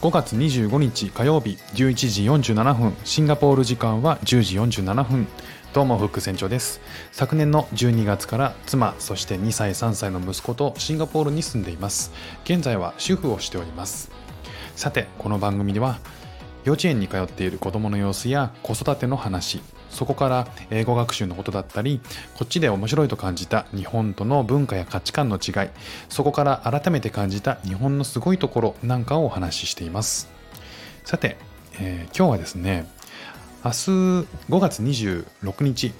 5月25日火曜日11時47分シンガポール時間は10時47分。どうもフック船長です。昨年の12月から妻そして2歳3歳の息子とシンガポールに住んでいます。現在は主婦をしております。さてこの番組では幼稚園に通っている子供の様子や子育ての話そこから英語学習のことだったりこっちで面白いと感じた日本との文化や価値観の違いそこから改めて感じた日本のすごいところなんかをお話ししています。さて、えー、今日はですね明日5月26日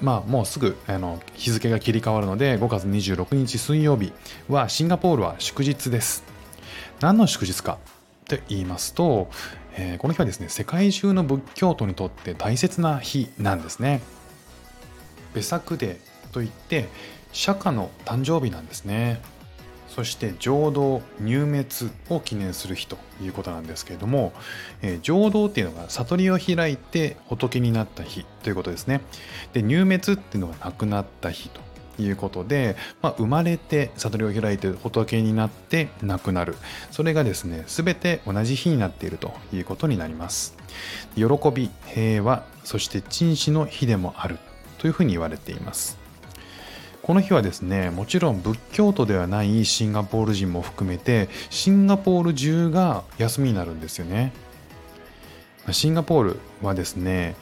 まあもうすぐあの日付が切り替わるので5月26日水曜日はシンガポールは祝日です。何の祝日かと言いますと、えー、この日はですね世界中の仏教徒にとって大切な日なんですね。ベサクデといって釈迦の誕生日なんですね。そして浄土入滅を記念する日ということなんですけれども、えー、浄土っていうのが悟りを開いて仏になった日ということですね。で入滅っていうのが亡くなった日と。いうことで、まあ、生まれて悟りを開いて仏になって亡くなる。それがですね全て同じ日になっているということになります。喜び平和そして珍死の日でもある。というふうに言われています。この日はですねもちろん仏教徒ではないシンガポール人も含めてシンガポール中が休みになるんですよね。シンガポールはですね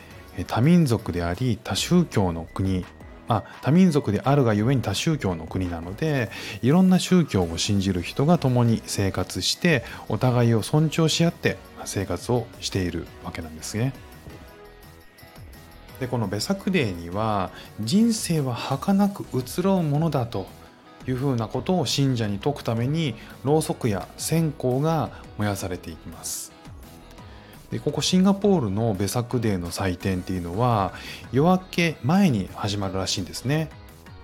多民族であり多宗教の国。まあ、多民族であるがゆえに多宗教の国なのでいろんな宗教を信じる人が共に生活してお互いを尊重し合って生活をしているわけなんですね。でこのベサクデーには人生は儚く移ろうものだというふうなことを信者に説くためにろうそくや線香が燃やされていきます。でここシンガポールのベサクデーの祭典っていうのは夜明け前に始まるらしいんですね。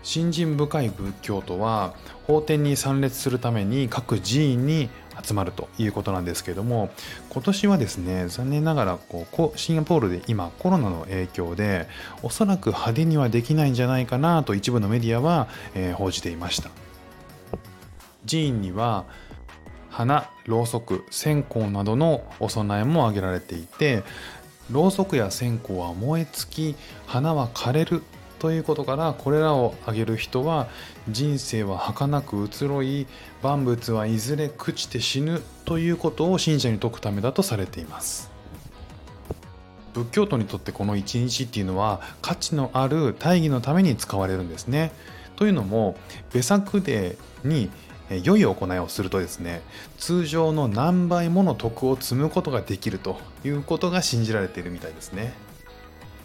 信心深い仏教徒は法典に参列するために各寺院に集まるということなんですけれども今年はですね残念ながらこうシンガポールで今コロナの影響でおそらく派手にはできないんじゃないかなと一部のメディアは、えー、報じていました。寺院には花ろうそく線香などのお供えも挙げられていてろうそくや線香は燃え尽き花は枯れるということからこれらを挙げる人は人生は儚く移ろい万物はいずれ朽ちて死ぬということを信者に説くためだとされています。仏教徒にとってこの一日っていうのは価値のある大義のために使われるんですね。というのもベサクデーに良い行いをするとですね通常の何倍もの徳を積むことができるということが信じられているみたいですね。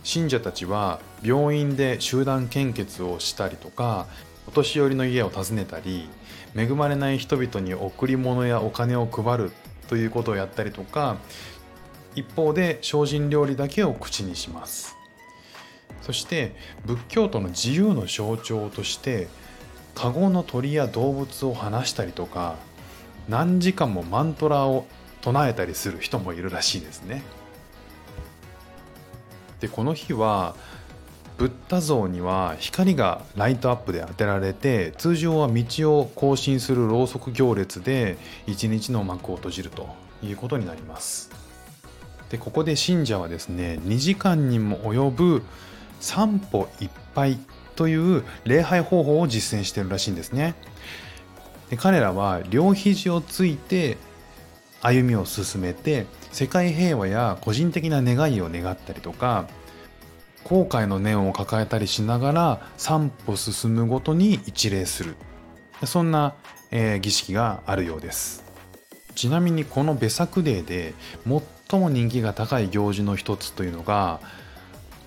信者たちは病院で集団献血をしたりとかお年寄りの家を訪ねたり恵まれない人々に贈り物やお金を配るということをやったりとか一方で精進料理だけを口にします。そして仏教徒の自由の象徴としてカゴの鳥や動物を放したりとか何時間もマントラを唱えたりする人もいるらしいですね。でこの日はブッダ像には光がライトアップで当てられて通常は道を行進するろうそく行列で一日の幕を閉じるということになります。でここで信者はですね2時間にも及ぶ三歩一杯という礼拝方法を実践してるらしいんですね。で彼らは両肘をついて歩みを進めて世界平和や個人的な願いを願ったりとか後悔の念を抱えたりしながら3歩進むごとに一礼する。そんな、えー、儀式があるようです。ちなみにこのベサクデーで最も人気が高い行事の一つというのが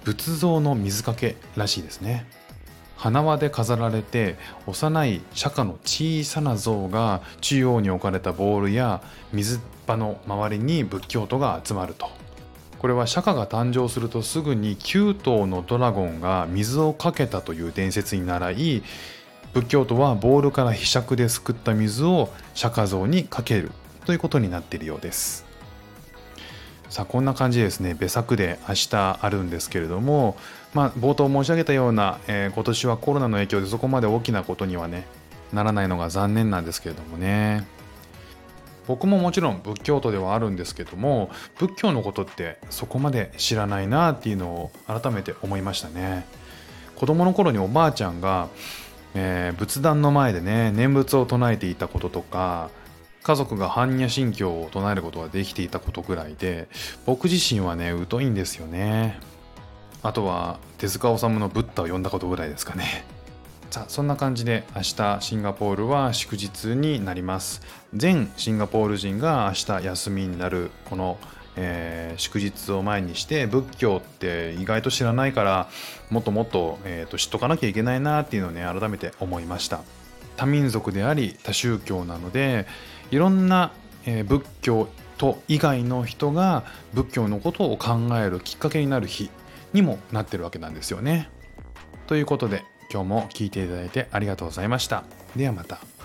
仏像の水かけらしいですね。花輪で飾られて幼い釈迦の小さな像が中央に置かれたボールや水場の周りに仏教徒が集まると。これは釈迦が誕生するとすぐに9頭のドラゴンが水をかけたという伝説に倣い仏教徒はボールから柄杓ですくった水を釈迦像にかけるということになっているようです。さあこんな感じですね、別作で明日あるんですけれども、まあ、冒頭申し上げたような、えー、今年はコロナの影響でそこまで大きなことにはね、ならないのが残念なんですけれどもね。僕ももちろん仏教徒ではあるんですけども仏教のことってそこまで知らないなっていうのを改めて思いましたね子供の頃におばあちゃんが、えー、仏壇の前でね念仏を唱えていたこととか家族が般若心経を唱えることができていたことぐらいで僕自身はね疎いんですよね。あとは手塚治虫のブッダを読んだことぐらいですかね。さあそんな感じで明日シンガポールは祝日になります。全シンガポール人が明日休みになるこの、えー、祝日を前にして仏教って意外と知らないからもっともっと,、えーと、知っとかなきゃいけないなっていうのをね改めて思いました。多民族であり多宗教なのでいろんな、え、仏教と以外の人が仏教のことを考えるきっかけになる日にもなってるわけなんですよね。ということで今日も聴いていただいてありがとうございました。ではまた。